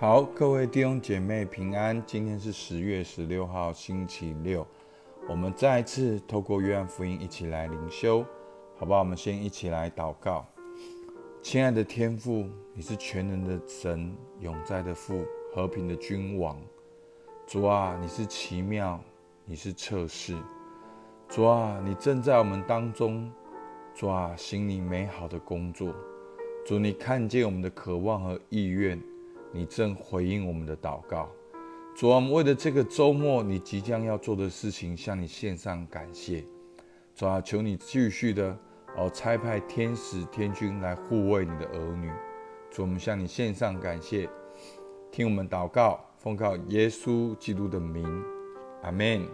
好，各位弟兄姐妹平安。今天是十月十六号，星期六。我们再一次透过约翰福音一起来灵修，好不好？我们先一起来祷告。亲爱的天父，你是全能的神，永在的父，和平的君王。主啊，你是奇妙，你是测试。主啊，你正在我们当中。主啊，心里美好的工作。主，你看见我们的渴望和意愿，你正回应我们的祷告。主啊，我们为了这个周末你即将要做的事情，向你献上感谢。主啊，求你继续的哦差派天使天军来护卫你的儿女。主，我们向你献上感谢，听我们祷告，奉靠耶稣基督的名，阿门。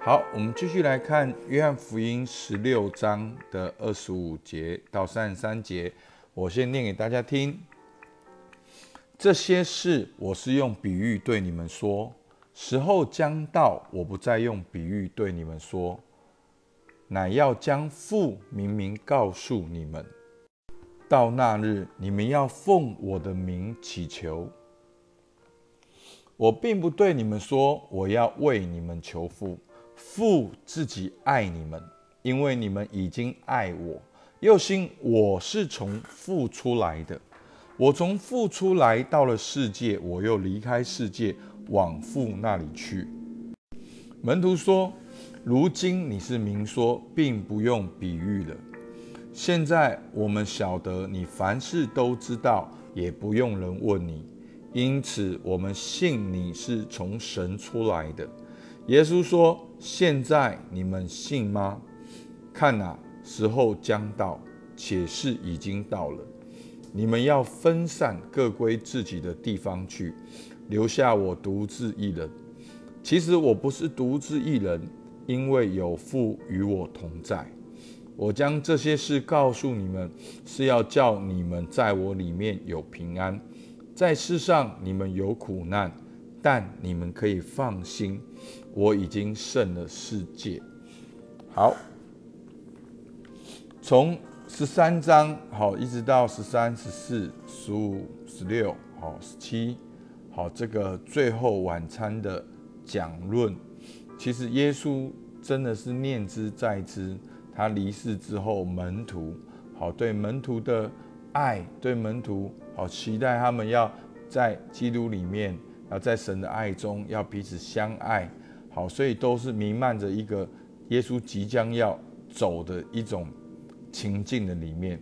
好，我们继续来看约翰福音十六章的二十五节到三十三节。我先念给大家听。这些事我是用比喻对你们说，时候将到，我不再用比喻对你们说，乃要将父明明告诉你们。到那日，你们要奉我的名祈求。我并不对你们说，我要为你们求父，父自己爱你们，因为你们已经爱我。又信我是从父出来的，我从父出来到了世界，我又离开世界往父那里去。门徒说：“如今你是明说，并不用比喻了。现在我们晓得你凡事都知道，也不用人问你，因此我们信你是从神出来的。”耶稣说：“现在你们信吗？看哪！”时候将到，且是已经到了。你们要分散，各归自己的地方去，留下我独自一人。其实我不是独自一人，因为有父与我同在。我将这些事告诉你们，是要叫你们在我里面有平安。在世上你们有苦难，但你们可以放心，我已经胜了世界。好。从十三章好，一直到十三、十四、十五、十六、好、十七，好，这个最后晚餐的讲论，其实耶稣真的是念之在之。他离世之后，门徒好对门徒的爱，对门徒好期待他们要在基督里面，要在神的爱中，要彼此相爱，好，所以都是弥漫着一个耶稣即将要走的一种。情境的里面，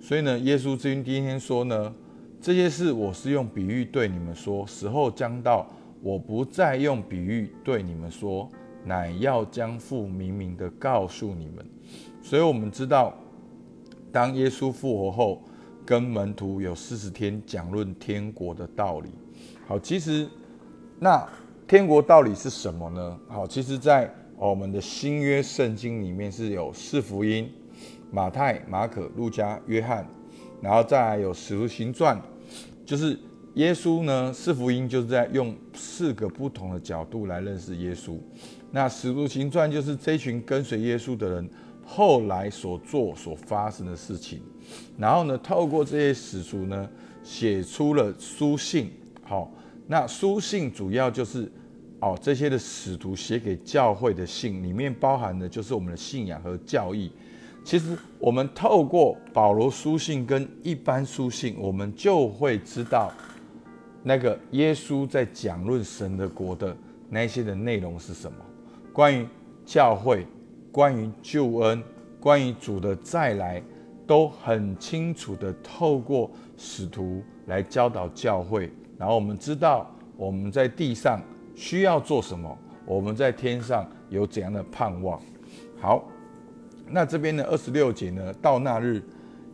所以呢，耶稣之君第一天说呢，这些事我是用比喻对你们说，时候将到，我不再用比喻对你们说，乃要将父明明的告诉你们。所以我们知道，当耶稣复活后，跟门徒有四十天讲论天国的道理。好，其实那天国道理是什么呢？好，其实在我们的新约圣经里面是有四福音。马太、马可、路加、约翰，然后再来有使徒行传，就是耶稣呢，四福音就是在用四个不同的角度来认识耶稣。那使徒行传就是这群跟随耶稣的人后来所做所发生的事情，然后呢，透过这些史书呢，写出了书信。好，那书信主要就是哦，这些的使徒写给教会的信，里面包含的就是我们的信仰和教义。其实，我们透过保罗书信跟一般书信，我们就会知道那个耶稣在讲论神的国的那些的内容是什么。关于教会，关于救恩，关于主的再来，都很清楚的透过使徒来教导教会。然后我们知道我们在地上需要做什么，我们在天上有怎样的盼望。好。那这边的二十六节呢？到那日，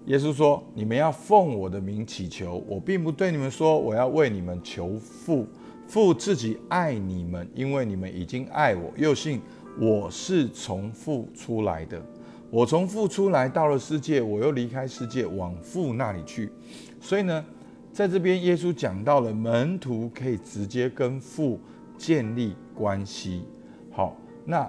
耶稣说：“你们要奉我的名祈求。我并不对你们说，我要为你们求父。父自己爱你们，因为你们已经爱我，又信我是从父出来的。我从父出来到了世界，我又离开世界往父那里去。所以呢，在这边耶稣讲到了门徒可以直接跟父建立关系。好，那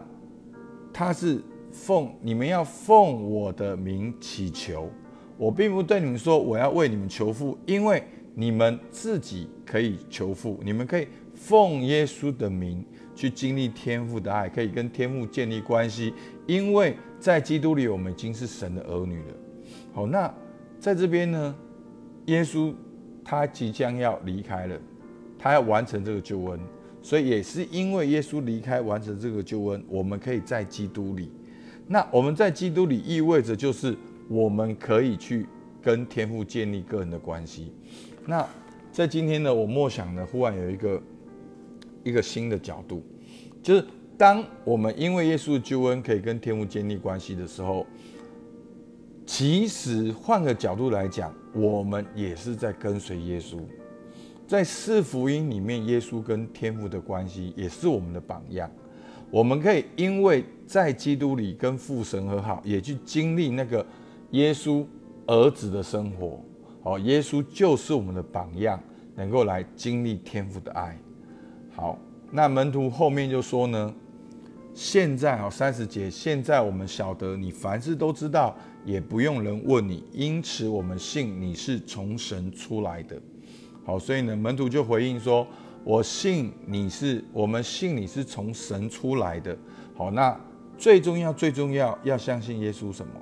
他是。奉你们要奉我的名祈求，我并不对你们说我要为你们求父，因为你们自己可以求父，你们可以奉耶稣的名去经历天父的爱，可以跟天父建立关系，因为在基督里我们已经是神的儿女了。好，那在这边呢，耶稣他即将要离开了，他要完成这个救恩，所以也是因为耶稣离开完成这个救恩，我们可以在基督里。那我们在基督里意味着就是我们可以去跟天父建立个人的关系。那在今天呢，我默想呢，忽然有一个一个新的角度，就是当我们因为耶稣的救恩可以跟天父建立关系的时候，其实换个角度来讲，我们也是在跟随耶稣。在四福音里面，耶稣跟天父的关系也是我们的榜样。我们可以因为在基督里跟父神和好，也去经历那个耶稣儿子的生活。好，耶稣就是我们的榜样，能够来经历天父的爱。好，那门徒后面就说呢，现在啊三十节，现在我们晓得你凡事都知道，也不用人问你，因此我们信你是从神出来的。好，所以呢，门徒就回应说：“我信你是，我们信你是从神出来的。”好，那最重要、最重要要相信耶稣什么？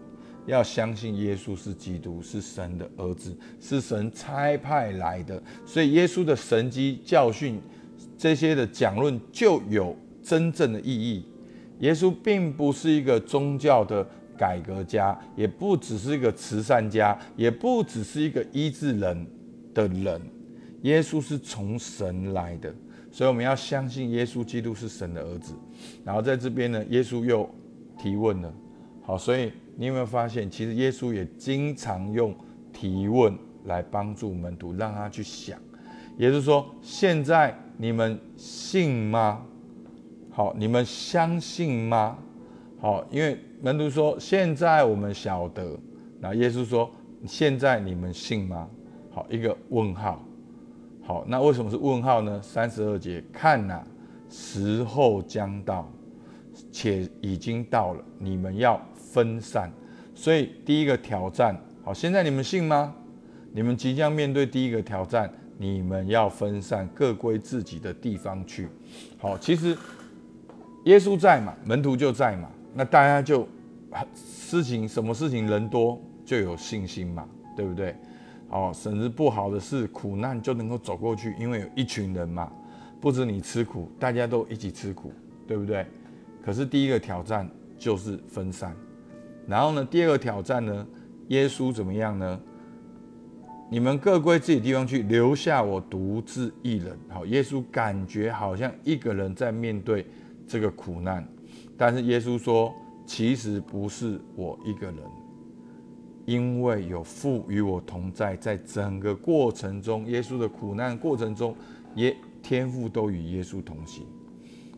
要相信耶稣是基督，是神的儿子，是神差派来的。所以耶稣的神迹教训这些的讲论就有真正的意义。耶稣并不是一个宗教的改革家，也不只是一个慈善家，也不只是一个医治人的人。耶稣是从神来的，所以我们要相信耶稣基督是神的儿子。然后在这边呢，耶稣又提问了。好，所以。你有没有发现，其实耶稣也经常用提问来帮助门徒，让他去想。也就是说，现在你们信吗？好，你们相信吗？好，因为门徒说现在我们晓得，那耶稣说现在你们信吗？好，一个问号。好，那为什么是问号呢？三十二节，看呐，时候将到，且已经到了，你们要。分散，所以第一个挑战，好，现在你们信吗？你们即将面对第一个挑战，你们要分散，各归自己的地方去。好，其实耶稣在嘛，门徒就在嘛，那大家就事情什么事情人多就有信心嘛，对不对？哦，甚至不好的事、苦难就能够走过去，因为有一群人嘛，不止你吃苦，大家都一起吃苦，对不对？可是第一个挑战就是分散。然后呢？第二个挑战呢？耶稣怎么样呢？你们各归自己地方去，留下我独自一人。好，耶稣感觉好像一个人在面对这个苦难，但是耶稣说，其实不是我一个人，因为有父与我同在，在整个过程中，耶稣的苦难过程中，耶天父都与耶稣同行。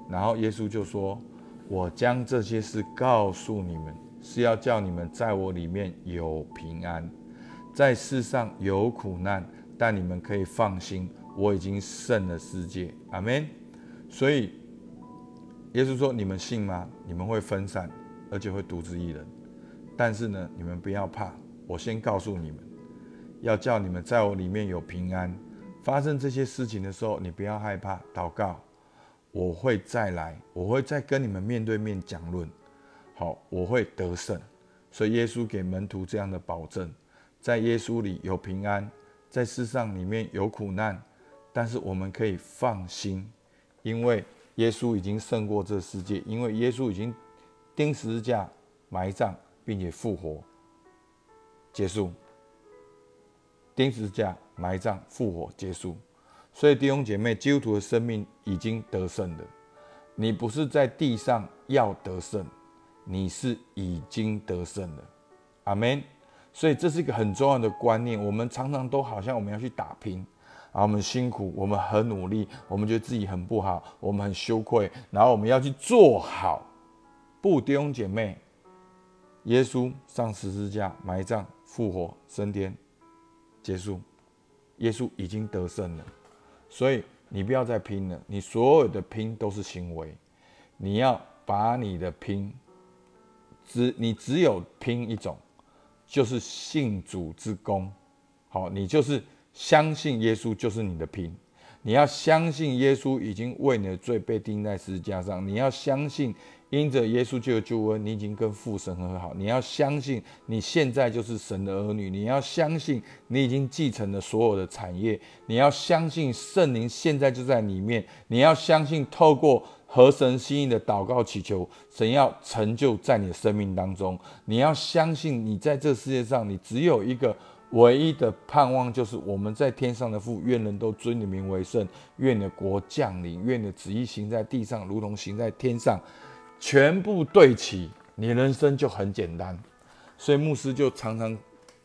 然后耶稣就说：“我将这些事告诉你们。”是要叫你们在我里面有平安，在世上有苦难，但你们可以放心，我已经胜了世界。阿门。所以，耶稣说：“你们信吗？你们会分散，而且会独自一人。但是呢，你们不要怕。我先告诉你们，要叫你们在我里面有平安。发生这些事情的时候，你不要害怕，祷告，我会再来，我会再跟你们面对面讲论。”好，我会得胜，所以耶稣给门徒这样的保证，在耶稣里有平安，在世上里面有苦难，但是我们可以放心，因为耶稣已经胜过这世界，因为耶稣已经钉十字架、埋葬，并且复活，结束。钉十字架、埋葬、复活，结束。所以弟兄姐妹，基督徒的生命已经得胜了。你不是在地上要得胜。你是已经得胜了，阿门。所以这是一个很重要的观念。我们常常都好像我们要去打拼，啊，我们辛苦，我们很努力，我们觉得自己很不好，我们很羞愧，然后我们要去做好。不，弟兄姐妹，耶稣上十字架、埋葬、复活、升天，结束。耶稣已经得胜了，所以你不要再拼了。你所有的拼都是行为，你要把你的拼。只你只有拼一种，就是信主之功，好，你就是相信耶稣就是你的拼。你要相信耶稣已经为你的罪被钉在十字架上。你要相信，因着耶稣就有救恩，你已经跟父神和好。你要相信，你现在就是神的儿女。你要相信，你已经继承了所有的产业。你要相信，圣灵现在就在里面。你要相信，透过合神心意的祷告祈求，神要成就在你的生命当中。你要相信，你在这世界上，你只有一个。唯一的盼望就是我们在天上的父，愿人都尊你名为圣，愿你的国降临，愿你的旨意行在地上，如同行在天上，全部对齐，你人生就很简单。所以牧师就常常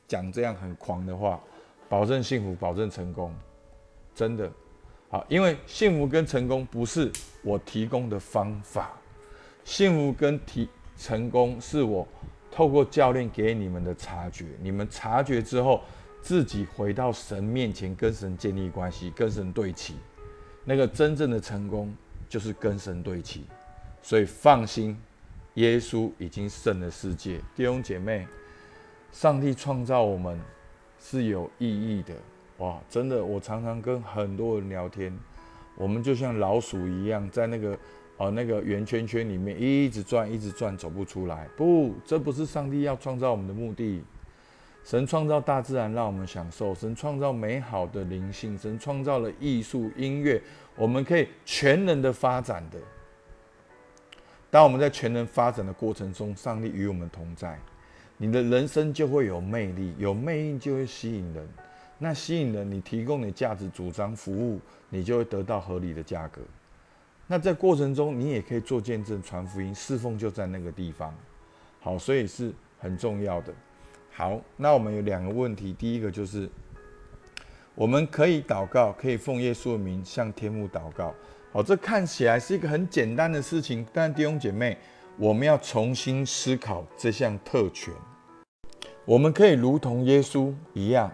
讲这样很狂的话，保证幸福，保证成功，真的好，因为幸福跟成功不是我提供的方法，幸福跟提成功是我。透过教练给你们的察觉，你们察觉之后，自己回到神面前，跟神建立关系，跟神对齐。那个真正的成功就是跟神对齐。所以放心，耶稣已经胜了世界。弟兄姐妹，上帝创造我们是有意义的。哇，真的，我常常跟很多人聊天，我们就像老鼠一样，在那个。哦，那个圆圈圈里面一直转，一直转，走不出来。不，这不是上帝要创造我们的目的。神创造大自然让我们享受，神创造美好的灵性，神创造了艺术、音乐，我们可以全能的发展的。当我们在全能发展的过程中，上帝与我们同在，你的人生就会有魅力，有魅力就会吸引人。那吸引人，你提供你价值主张服务，你就会得到合理的价格。那在过程中，你也可以做见证、传福音、侍奉，就在那个地方。好，所以是很重要的。好，那我们有两个问题，第一个就是，我们可以祷告，可以奉耶稣的名向天父祷告。好，这看起来是一个很简单的事情，但弟兄姐妹，我们要重新思考这项特权。我们可以如同耶稣一样，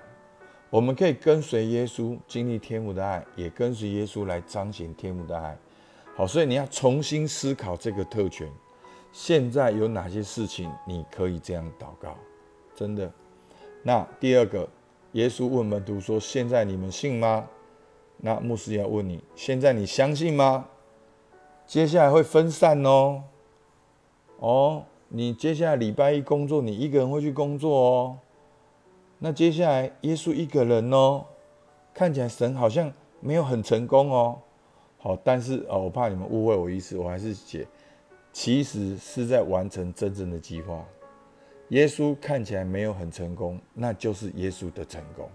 我们可以跟随耶稣经历天父的爱，也跟随耶稣来彰显天父的爱。好，所以你要重新思考这个特权。现在有哪些事情你可以这样祷告？真的。那第二个，耶稣问门徒说：“现在你们信吗？”那牧师要问你：现在你相信吗？接下来会分散哦。哦，你接下来礼拜一工作，你一个人会去工作哦。那接下来耶稣一个人哦，看起来神好像没有很成功哦。好，但是哦，我怕你们误会我意思，我还是写，其实是在完成真正的计划。耶稣看起来没有很成功，那就是耶稣的成功。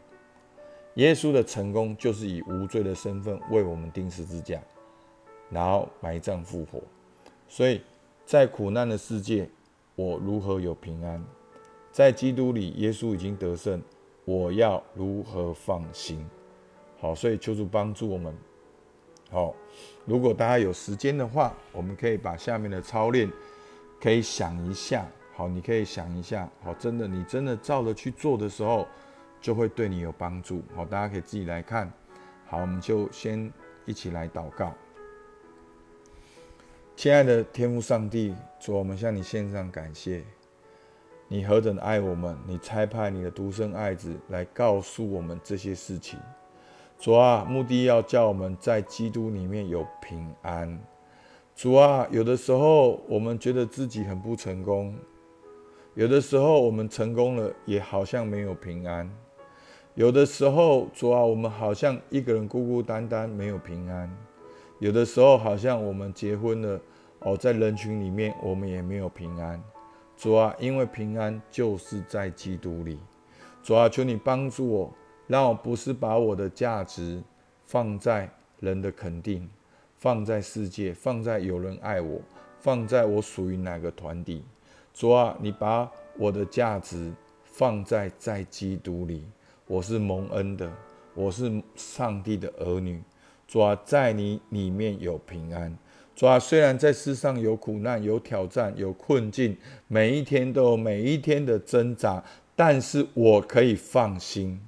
耶稣的成功就是以无罪的身份为我们钉十字架，然后埋葬复活。所以在苦难的世界，我如何有平安？在基督里，耶稣已经得胜，我要如何放心？好，所以求主帮助我们。好，如果大家有时间的话，我们可以把下面的操练可以想一下。好，你可以想一下。好，真的，你真的照着去做的时候，就会对你有帮助。好，大家可以自己来看。好，我们就先一起来祷告。亲爱的天父上帝，主，我们向你献上感谢。你何等爱我们，你差派你的独生爱子来告诉我们这些事情。主啊，目的要叫我们在基督里面有平安。主啊，有的时候我们觉得自己很不成功，有的时候我们成功了，也好像没有平安。有的时候，主啊，我们好像一个人孤孤单单，没有平安。有的时候，好像我们结婚了，哦，在人群里面，我们也没有平安。主啊，因为平安就是在基督里。主啊，求你帮助我。让我不是把我的价值放在人的肯定，放在世界，放在有人爱我，放在我属于哪个团体。主啊，你把我的价值放在在基督里，我是蒙恩的，我是上帝的儿女。主啊，在你里面有平安。主啊，虽然在世上有苦难、有挑战、有困境，每一天都有每一天的挣扎，但是我可以放心。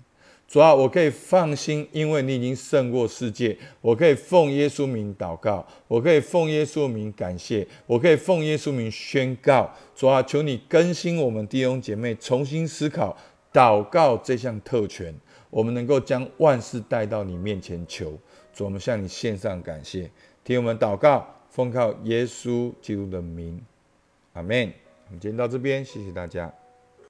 主啊，我可以放心，因为你已经胜过世界。我可以奉耶稣名祷告，我可以奉耶稣名感谢，我可以奉耶稣名宣告。主啊，求你更新我们弟兄姐妹，重新思考祷告这项特权。我们能够将万事带到你面前求。主，我们向你献上感谢，听我们祷告，奉靠耶稣基督的名，阿门。我们今天到这边，谢谢大家。